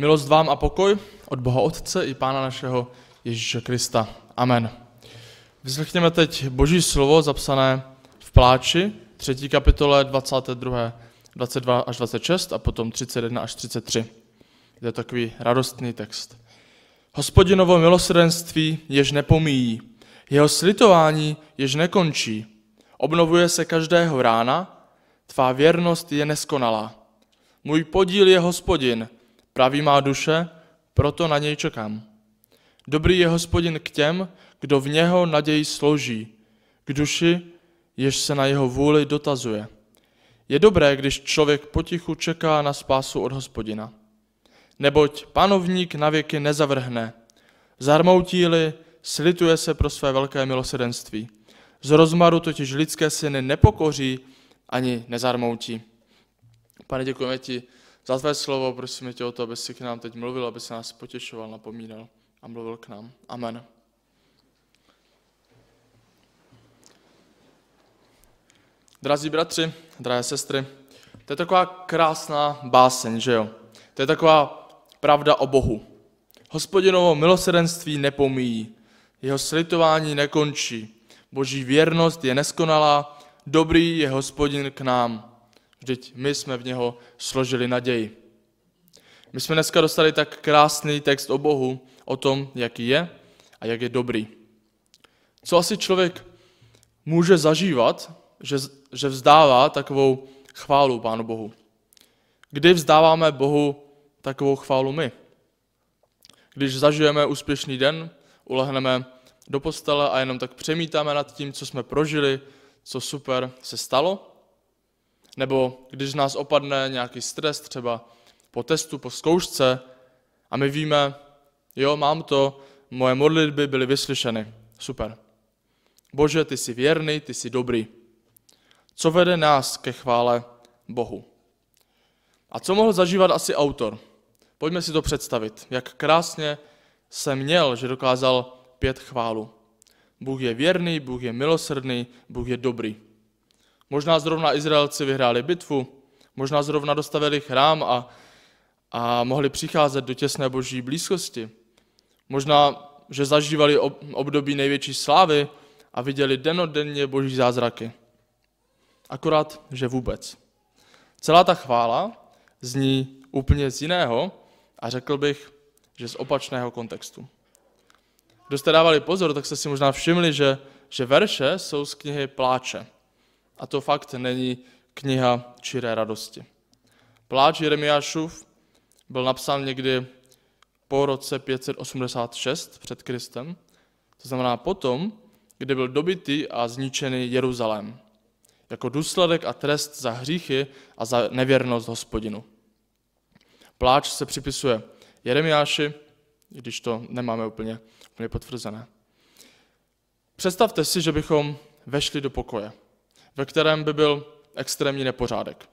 Milost vám a pokoj od Boha Otce i Pána našeho Ježíše Krista. Amen. Vyslechněme teď Boží slovo zapsané v Pláči, 3. kapitole 22. 22 až 26 a potom 31 až 33. Je to takový radostný text. Hospodinovo milosrdenství jež nepomíjí, jeho slitování jež nekončí. Obnovuje se každého rána, tvá věrnost je neskonalá. Můj podíl je hospodin, praví má duše, proto na něj čekám. Dobrý je hospodin k těm, kdo v něho naději slouží, k duši, jež se na jeho vůli dotazuje. Je dobré, když člověk potichu čeká na spásu od hospodina. Neboť panovník na věky nezavrhne. Zarmoutí-li, slituje se pro své velké milosedenství. Z rozmaru totiž lidské syny nepokoří ani nezarmoutí. Pane, děkujeme ti za tvé slovo, prosíme tě o to, aby si k nám teď mluvil, aby se nás potěšoval, napomínal a mluvil k nám. Amen. Drazí bratři, drahé sestry, to je taková krásná báseň, že jo? To je taková pravda o Bohu. Hospodinovo milosrdenství nepomíjí, jeho slitování nekončí, boží věrnost je neskonalá, dobrý je hospodin k nám. Vždyť my jsme v něho složili naději. My jsme dneska dostali tak krásný text o Bohu, o tom, jaký je a jak je dobrý. Co asi člověk může zažívat, že, že vzdává takovou chválu Pánu Bohu? Kdy vzdáváme Bohu takovou chválu my? Když zažijeme úspěšný den, ulehneme do postele a jenom tak přemítáme nad tím, co jsme prožili, co super se stalo? Nebo když nás opadne nějaký stres, třeba po testu, po zkoušce a my víme, jo, mám to, moje modlitby byly vyslyšeny. Super. Bože, ty jsi věrný, ty jsi dobrý. Co vede nás ke chvále Bohu? A co mohl zažívat asi autor? Pojďme si to představit, jak krásně se měl, že dokázal pět chválu. Bůh je věrný, Bůh je milosrdný, Bůh je dobrý. Možná zrovna Izraelci vyhráli bitvu, možná zrovna dostavili chrám a, a mohli přicházet do těsné boží blízkosti. Možná, že zažívali období největší slávy a viděli denodenně boží zázraky. Akorát, že vůbec. Celá ta chvála zní úplně z jiného a řekl bych, že z opačného kontextu. Kdo jste dávali pozor, tak jste si možná všimli, že, že verše jsou z knihy Pláče. A to fakt není kniha čiré radosti. Pláč Jeremiášův byl napsán někdy po roce 586 před Kristem, to znamená potom, kdy byl dobitý a zničený Jeruzalém, jako důsledek a trest za hříchy a za nevěrnost hospodinu. Pláč se připisuje Jeremiáši, když to nemáme úplně, úplně potvrzené. Představte si, že bychom vešli do pokoje, ve kterém by byl extrémní nepořádek.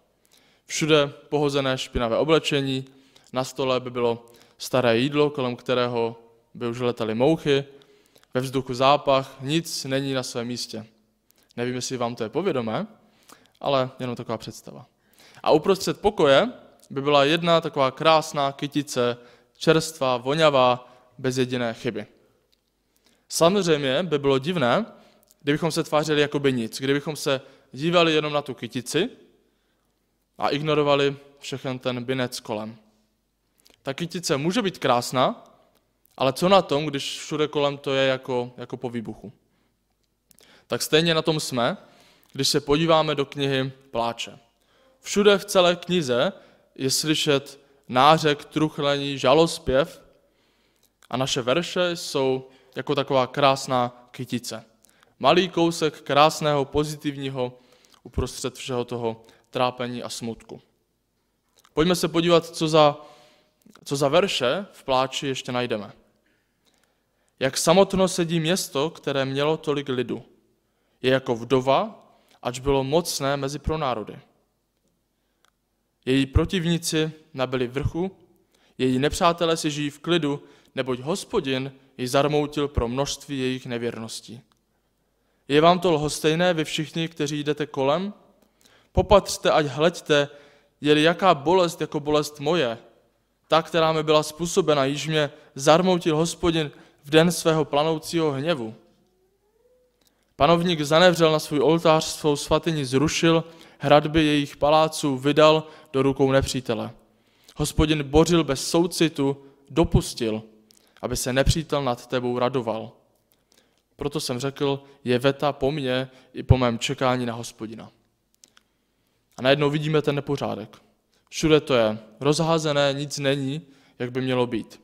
Všude pohozené špinavé oblečení, na stole by bylo staré jídlo, kolem kterého by už letaly mouchy, ve vzduchu zápach, nic není na svém místě. Nevím, jestli vám to je povědomé, ale jenom taková představa. A uprostřed pokoje by byla jedna taková krásná kytice, čerstvá, voňavá, bez jediné chyby. Samozřejmě by bylo divné, kdybychom se tvářili jako by nic, kdybychom se dívali jenom na tu kytici a ignorovali všechen ten binec kolem. Ta kytice může být krásná, ale co na tom, když všude kolem to je jako, jako po výbuchu? Tak stejně na tom jsme, když se podíváme do knihy Pláče. Všude v celé knize je slyšet nářek, truchlení, žalospěv a naše verše jsou jako taková krásná kytice. Malý kousek krásného, pozitivního uprostřed všeho toho trápení a smutku. Pojďme se podívat, co za co za verše v pláči ještě najdeme. Jak samotno sedí město, které mělo tolik lidu. Je jako vdova, ač bylo mocné mezi pronárody. Její protivníci nabili vrchu, její nepřátelé si žijí v klidu, neboť hospodin ji zarmoutil pro množství jejich nevěrností. Je vám to lhostejné, vy všichni, kteří jdete kolem? Popatřte, ať hleďte, je jaká bolest jako bolest moje, ta, která mi byla způsobena, již mě zarmoutil hospodin v den svého planoucího hněvu. Panovník zanevřel na svůj oltář, svou svatyni zrušil, hradby jejich paláců vydal do rukou nepřítele. Hospodin bořil bez soucitu, dopustil, aby se nepřítel nad tebou radoval. Proto jsem řekl, je veta po mně i po mém čekání na hospodina. A najednou vidíme ten nepořádek. Všude to je rozházené, nic není, jak by mělo být.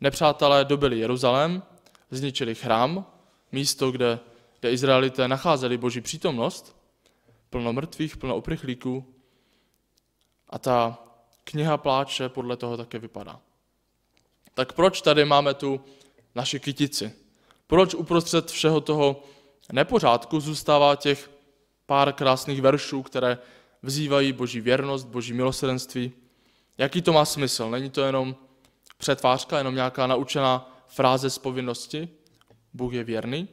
Nepřátelé dobili Jeruzalém, zničili chrám, místo, kde, kde Izraelité nacházeli boží přítomnost, plno mrtvých, plno oprychlíků. A ta kniha pláče podle toho také vypadá. Tak proč tady máme tu naši kytici? Proč uprostřed všeho toho nepořádku zůstává těch pár krásných veršů, které vzývají boží věrnost, boží milosrdenství? Jaký to má smysl? Není to jenom přetvářka, jenom nějaká naučená fráze z povinnosti? Bůh je věrný?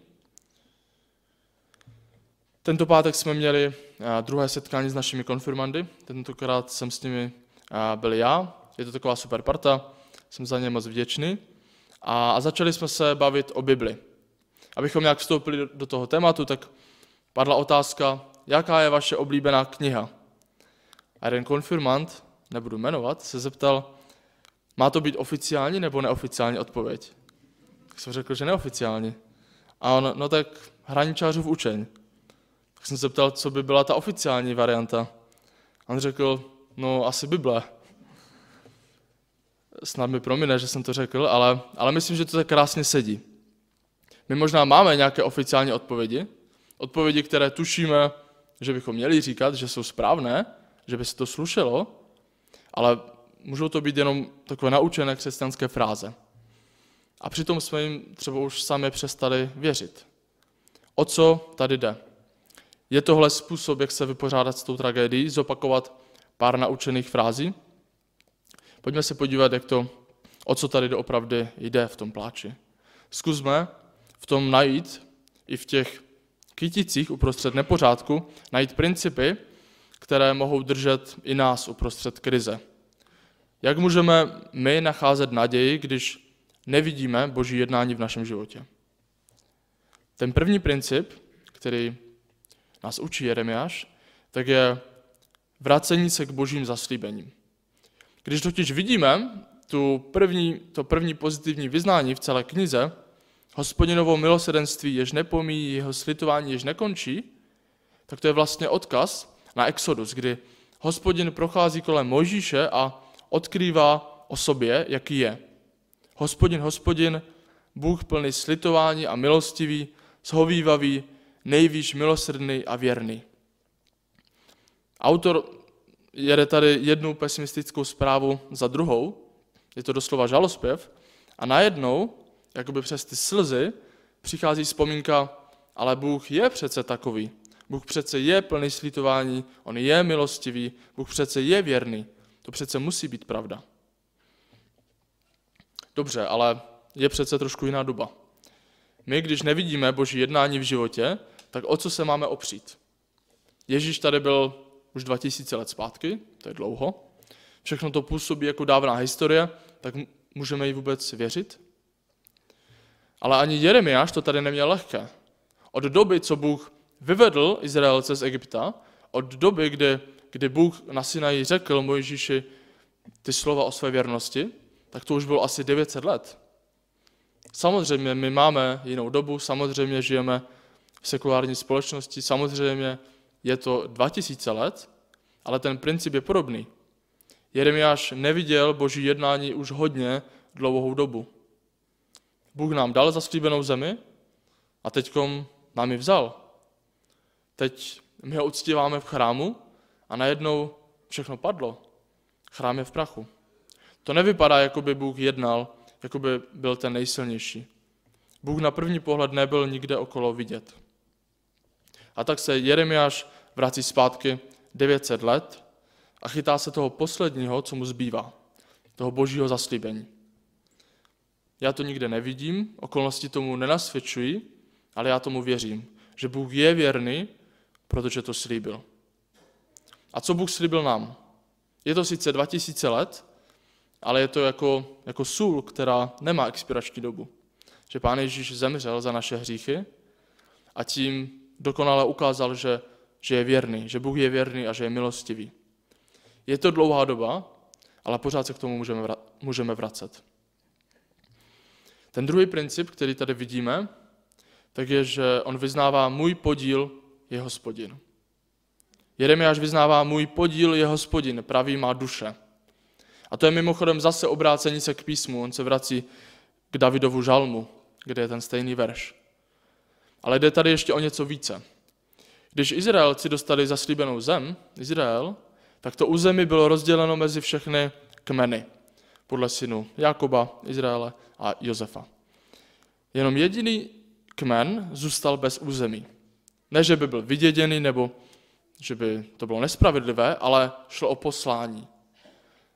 Tento pátek jsme měli eh, druhé setkání s našimi konfirmandy. Tentokrát jsem s nimi eh, byl já. Je to taková super parta, jsem za ně moc vděčný. A, začali jsme se bavit o Bibli. Abychom nějak vstoupili do toho tématu, tak padla otázka, jaká je vaše oblíbená kniha. A jeden konfirmant, nebudu jmenovat, se zeptal, má to být oficiální nebo neoficiální odpověď? Tak jsem řekl, že neoficiální. A on, no tak hraničářův učeň. Tak jsem se zeptal, co by byla ta oficiální varianta. A on řekl, no asi Bible. Snad mi promine, že jsem to řekl, ale, ale myslím, že to tak krásně sedí. My možná máme nějaké oficiální odpovědi, odpovědi, které tušíme, že bychom měli říkat, že jsou správné, že by se to slušelo, ale můžou to být jenom takové naučené křesťanské fráze. A přitom jsme jim třeba už sami přestali věřit. O co tady jde? Je tohle způsob, jak se vypořádat s tou tragédií, zopakovat pár naučených frází? Pojďme se podívat, jak to, o co tady opravdu jde v tom pláči. Zkusme v tom najít i v těch kyticích uprostřed nepořádku, najít principy, které mohou držet i nás uprostřed krize. Jak můžeme my nacházet naději, když nevidíme boží jednání v našem životě? Ten první princip, který nás učí Jeremiáš, tak je vracení se k božím zaslíbením. Když totiž vidíme tu první, to první pozitivní vyznání v celé knize, hospodinovo milosedenství, jež nepomíjí, jeho slitování, jež nekončí, tak to je vlastně odkaz na Exodus, kdy hospodin prochází kolem Mojžíše a odkrývá o sobě, jaký je. Hospodin, hospodin, Bůh plný slitování a milostivý, shovívavý, nejvýš milosrdný a věrný. Autor jede tady jednu pesimistickou zprávu za druhou, je to doslova žalospěv, a najednou, jakoby přes ty slzy, přichází vzpomínka, ale Bůh je přece takový. Bůh přece je plný slítování, on je milostivý, Bůh přece je věrný. To přece musí být pravda. Dobře, ale je přece trošku jiná doba. My, když nevidíme boží jednání v životě, tak o co se máme opřít? Ježíš tady byl už 2000 let zpátky, to je dlouho. Všechno to působí jako dávná historie, tak můžeme jí vůbec věřit? Ale ani Jeremiáš to tady neměl lehké. Od doby, co Bůh vyvedl Izraelce z Egypta, od doby, kdy, kdy Bůh na Sinaji řekl Mojžíši ty slova o své věrnosti, tak to už bylo asi 900 let. Samozřejmě my máme jinou dobu, samozřejmě žijeme v sekulární společnosti, samozřejmě je to 2000 let, ale ten princip je podobný. Jeremiáš neviděl boží jednání už hodně dlouhou dobu. Bůh nám dal zaslíbenou zemi a teď nám ji vzal. Teď my ho uctíváme v chrámu a najednou všechno padlo. Chrám je v prachu. To nevypadá, jako by Bůh jednal, jako by byl ten nejsilnější. Bůh na první pohled nebyl nikde okolo vidět. A tak se Jeremiáš vrací zpátky 900 let a chytá se toho posledního, co mu zbývá, toho božího zaslíbení. Já to nikde nevidím, okolnosti tomu nenasvědčují, ale já tomu věřím, že Bůh je věrný, protože to slíbil. A co Bůh slíbil nám? Je to sice 2000 let, ale je to jako, jako sůl, která nemá expirační dobu. Že Pán Ježíš zemřel za naše hříchy a tím dokonale ukázal, že, že je věrný, že Bůh je věrný a že je milostivý. Je to dlouhá doba, ale pořád se k tomu můžeme, můžeme vracet. Ten druhý princip, který tady vidíme, tak je, že on vyznává můj podíl je hospodin. Jeremiáš vyznává můj podíl je hospodin, praví má duše. A to je mimochodem zase obrácení se k písmu. On se vrací k Davidovu žalmu, kde je ten stejný verš. Ale jde tady ještě o něco více. Když Izraelci dostali zaslíbenou zem, Izrael, tak to území bylo rozděleno mezi všechny kmeny, podle synu Jakoba, Izraele a Josefa. Jenom jediný kmen zůstal bez území. Ne, že by byl vyděděný nebo že by to bylo nespravedlivé, ale šlo o poslání.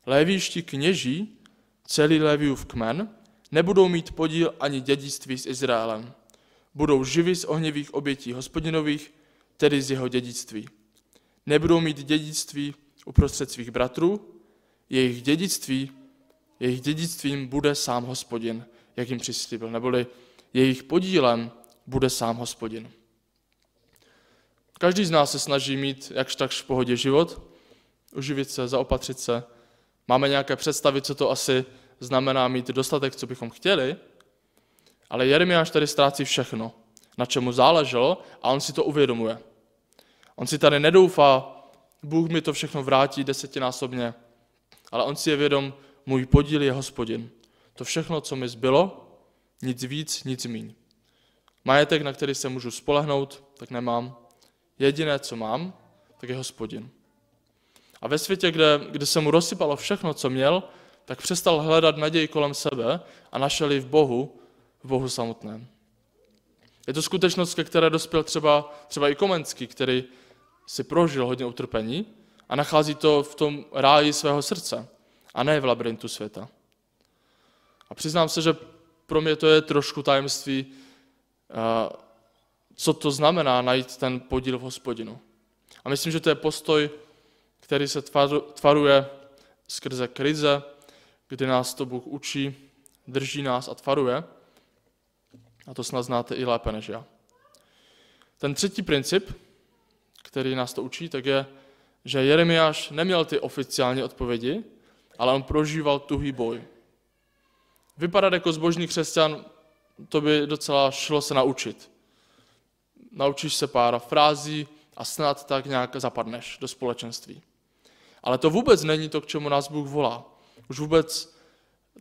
Lévíští kněží, celý Léviův kmen, nebudou mít podíl ani dědictví s Izraelem. Budou živi z ohnivých obětí hospodinových, tedy z jeho dědictví. Nebudou mít dědictví uprostřed svých bratrů, jejich dědictví, jejich dědictvím bude sám hospodin, jak jim přislíbil, neboli jejich podílem bude sám hospodin. Každý z nás se snaží mít jakž takž v pohodě život, uživit se, zaopatřit se. Máme nějaké představy, co to asi znamená mít dostatek, co bychom chtěli, ale Jeremiáš tady ztrácí všechno, na čemu záleželo a on si to uvědomuje. On si tady nedoufá, Bůh mi to všechno vrátí desetinásobně, ale on si je vědom, můj podíl je hospodin. To všechno, co mi zbylo, nic víc, nic míň. Majetek, na který se můžu spolehnout, tak nemám. Jediné, co mám, tak je hospodin. A ve světě, kde, kde se mu rozsypalo všechno, co měl, tak přestal hledat naději kolem sebe a našel ji v Bohu, Bohu samotném. Je to skutečnost, ke které dospěl třeba, třeba i Komenský, který si prožil hodně utrpení a nachází to v tom ráji svého srdce a ne v labirintu světa. A přiznám se, že pro mě to je trošku tajemství, eh, co to znamená najít ten podíl v hospodinu. A myslím, že to je postoj, který se tvaruje skrze krize, kdy nás to Bůh učí, drží nás a tvaruje. A to snad znáte i lépe než já. Ten třetí princip, který nás to učí, tak je, že Jeremiáš neměl ty oficiální odpovědi, ale on prožíval tuhý boj. Vypadat jako zbožný křesťan, to by docela šlo se naučit. Naučíš se pár frází a snad tak nějak zapadneš do společenství. Ale to vůbec není to, k čemu nás Bůh volá. Už vůbec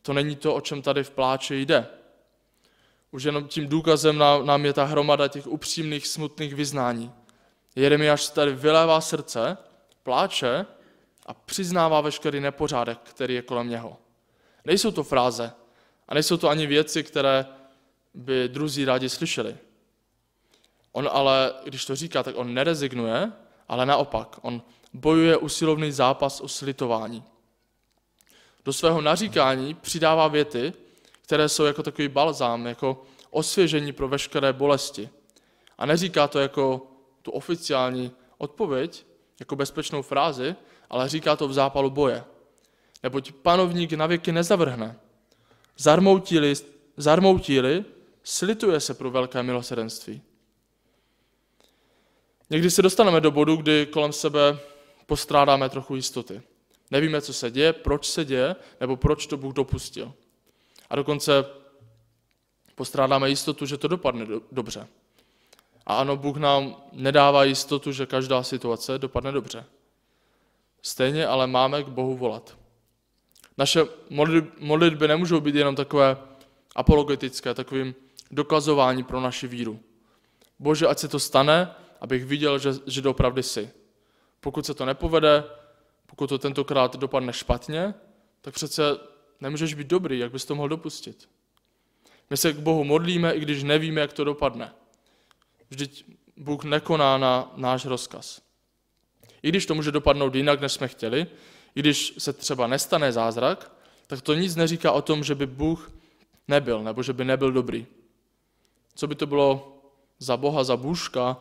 to není to, o čem tady v pláči jde. Už jenom tím důkazem nám je ta hromada těch upřímných, smutných vyznání. Jeremiáš tady vylévá srdce, pláče a přiznává veškerý nepořádek, který je kolem něho. Nejsou to fráze a nejsou to ani věci, které by druzí rádi slyšeli. On ale, když to říká, tak on nerezignuje, ale naopak, on bojuje usilovný zápas o slitování. Do svého naříkání přidává věty, které jsou jako takový balzám, jako osvěžení pro veškeré bolesti. A neříká to jako tu oficiální odpověď, jako bezpečnou frázi, ale říká to v zápalu boje. Neboť panovník na věky nezavrhne. Zarmoutíli, zarmoutíli slituje se pro velké milosedenství. Někdy se dostaneme do bodu, kdy kolem sebe postrádáme trochu jistoty. Nevíme, co se děje, proč se děje, nebo proč to Bůh dopustil. A dokonce postrádáme jistotu, že to dopadne do, dobře. A ano, Bůh nám nedává jistotu, že každá situace dopadne dobře. Stejně ale máme k Bohu volat. Naše modlitby nemůžou být jenom takové apologetické, takovým dokazování pro naši víru. Bože, ať se to stane, abych viděl, že, že doopravdy jsi. Pokud se to nepovede, pokud to tentokrát dopadne špatně, tak přece nemůžeš být dobrý, jak bys to mohl dopustit. My se k Bohu modlíme, i když nevíme, jak to dopadne. Vždyť Bůh nekoná na náš rozkaz. I když to může dopadnout jinak, než jsme chtěli, i když se třeba nestane zázrak, tak to nic neříká o tom, že by Bůh nebyl, nebo že by nebyl dobrý. Co by to bylo za Boha, za bůžka,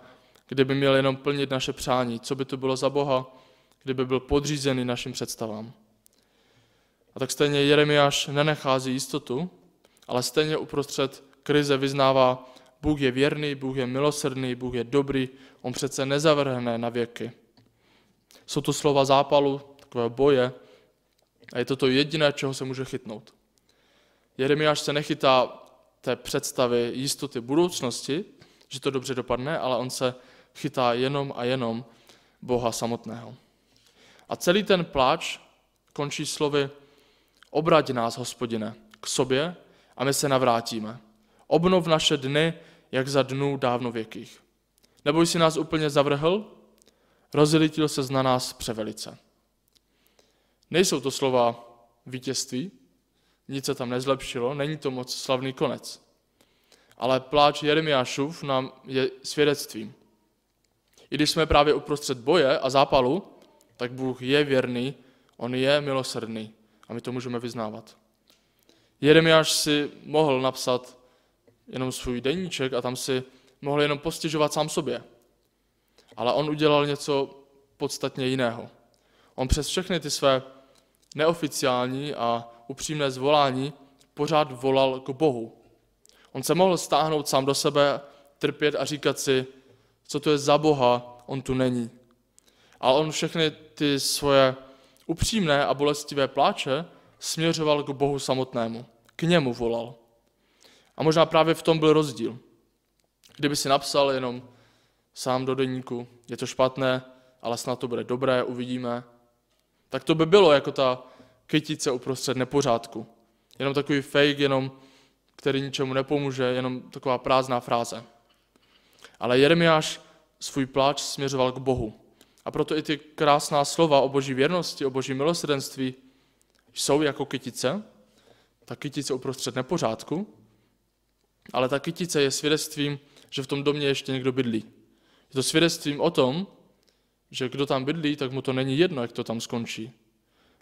kdyby měl jenom plnit naše přání? Co by to bylo za Boha, kdyby byl podřízený našim představám? A tak stejně Jeremiáš nenechází jistotu, ale stejně uprostřed krize vyznává, Bůh je věrný, Bůh je milosrdný, Bůh je dobrý, on přece nezavrhne na věky. Jsou to slova zápalu, takového boje a je to to jediné, čeho se může chytnout. Jeremiáš se nechytá té představy jistoty budoucnosti, že to dobře dopadne, ale on se chytá jenom a jenom Boha samotného. A celý ten pláč končí slovy Obrať nás, hospodine, k sobě a my se navrátíme. Obnov naše dny, jak za dnů dávno věkých. Nebo jsi nás úplně zavrhl, rozlitil se na nás převelice. Nejsou to slova vítězství, nic se tam nezlepšilo, není to moc slavný konec. Ale pláč Jeremiášův nám je svědectvím. I když jsme právě uprostřed boje a zápalu, tak Bůh je věrný, on je milosrdný a my to můžeme vyznávat. Jeremiáš si mohl napsat jenom svůj deníček a tam si mohl jenom postěžovat sám sobě. Ale on udělal něco podstatně jiného. On přes všechny ty své neoficiální a upřímné zvolání pořád volal k Bohu. On se mohl stáhnout sám do sebe, trpět a říkat si, co to je za Boha, on tu není. Ale on všechny ty svoje upřímné a bolestivé pláče směřoval k Bohu samotnému. K němu volal. A možná právě v tom byl rozdíl. Kdyby si napsal jenom sám do deníku, je to špatné, ale snad to bude dobré, uvidíme, tak to by bylo jako ta kytice uprostřed nepořádku. Jenom takový fake, jenom, který ničemu nepomůže, jenom taková prázdná fráze. Ale Jeremiáš svůj pláč směřoval k Bohu. A proto i ty krásná slova o boží věrnosti, o boží milosrdenství jsou jako kytice, ta kytice uprostřed nepořádku, ale ta kytice je svědectvím, že v tom domě ještě někdo bydlí. Je to svědectvím o tom, že kdo tam bydlí, tak mu to není jedno, jak to tam skončí.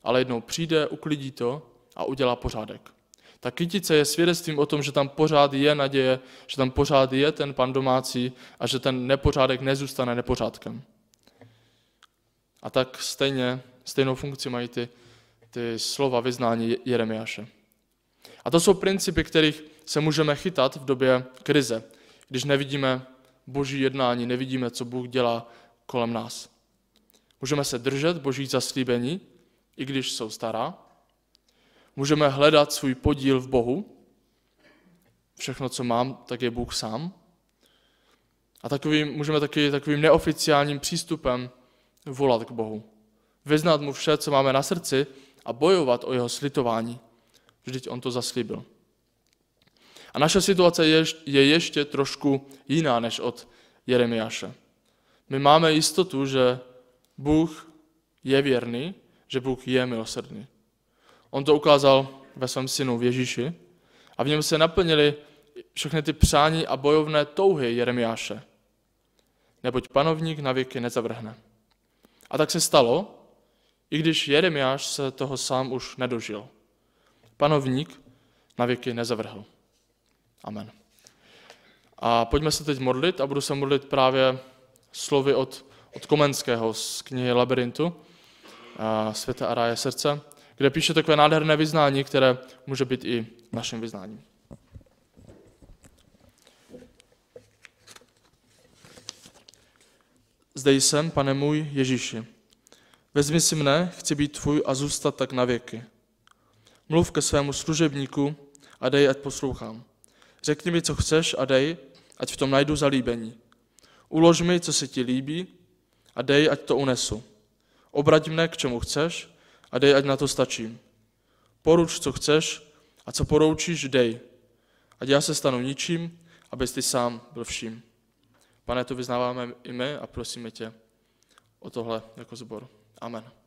Ale jednou přijde, uklidí to a udělá pořádek. Ta kytice je svědectvím o tom, že tam pořád je naděje, že tam pořád je ten pan domácí a že ten nepořádek nezůstane nepořádkem. A tak stejně, stejnou funkci mají ty, ty slova vyznání Jeremiáše. A to jsou principy, kterých se můžeme chytat v době krize, když nevidíme boží jednání, nevidíme, co Bůh dělá kolem nás. Můžeme se držet boží zaslíbení, i když jsou stará. Můžeme hledat svůj podíl v Bohu. Všechno, co mám, tak je Bůh sám. A takovým, můžeme taky takovým neoficiálním přístupem volat k Bohu. Vyznat mu vše, co máme na srdci a bojovat o jeho slitování. Vždyť on to zaslíbil. A naše situace je ještě trošku jiná než od Jeremiáše. My máme jistotu, že Bůh je věrný, že Bůh je milosrdný. On to ukázal ve svém synu v Ježíši a v něm se naplnili všechny ty přání a bojovné touhy Jeremiáše. Neboť panovník na věky nezavrhne. A tak se stalo, i když Jeremiáš se toho sám už nedožil. Panovník na věky nezavrhl. Amen. A pojďme se teď modlit a budu se modlit právě slovy od, od Komenského z knihy Labyrintu, Světa a ráje srdce, kde píše takové nádherné vyznání, které může být i naším vyznáním. Zde jsem, pane můj Ježíši. Vezmi si mne, chci být tvůj a zůstat tak na věky. Mluv ke svému služebníku a dej, ať poslouchám. Řekni mi, co chceš a dej, ať v tom najdu zalíbení. Ulož mi, co se ti líbí a dej, ať to unesu. Obrať mne, k čemu chceš a dej, ať na to stačím. Poruč, co chceš a co poroučíš, dej. Ať já se stanu ničím, abys ty sám byl vším. Pane, to vyznáváme i my a prosíme tě o tohle jako zbor. Amen.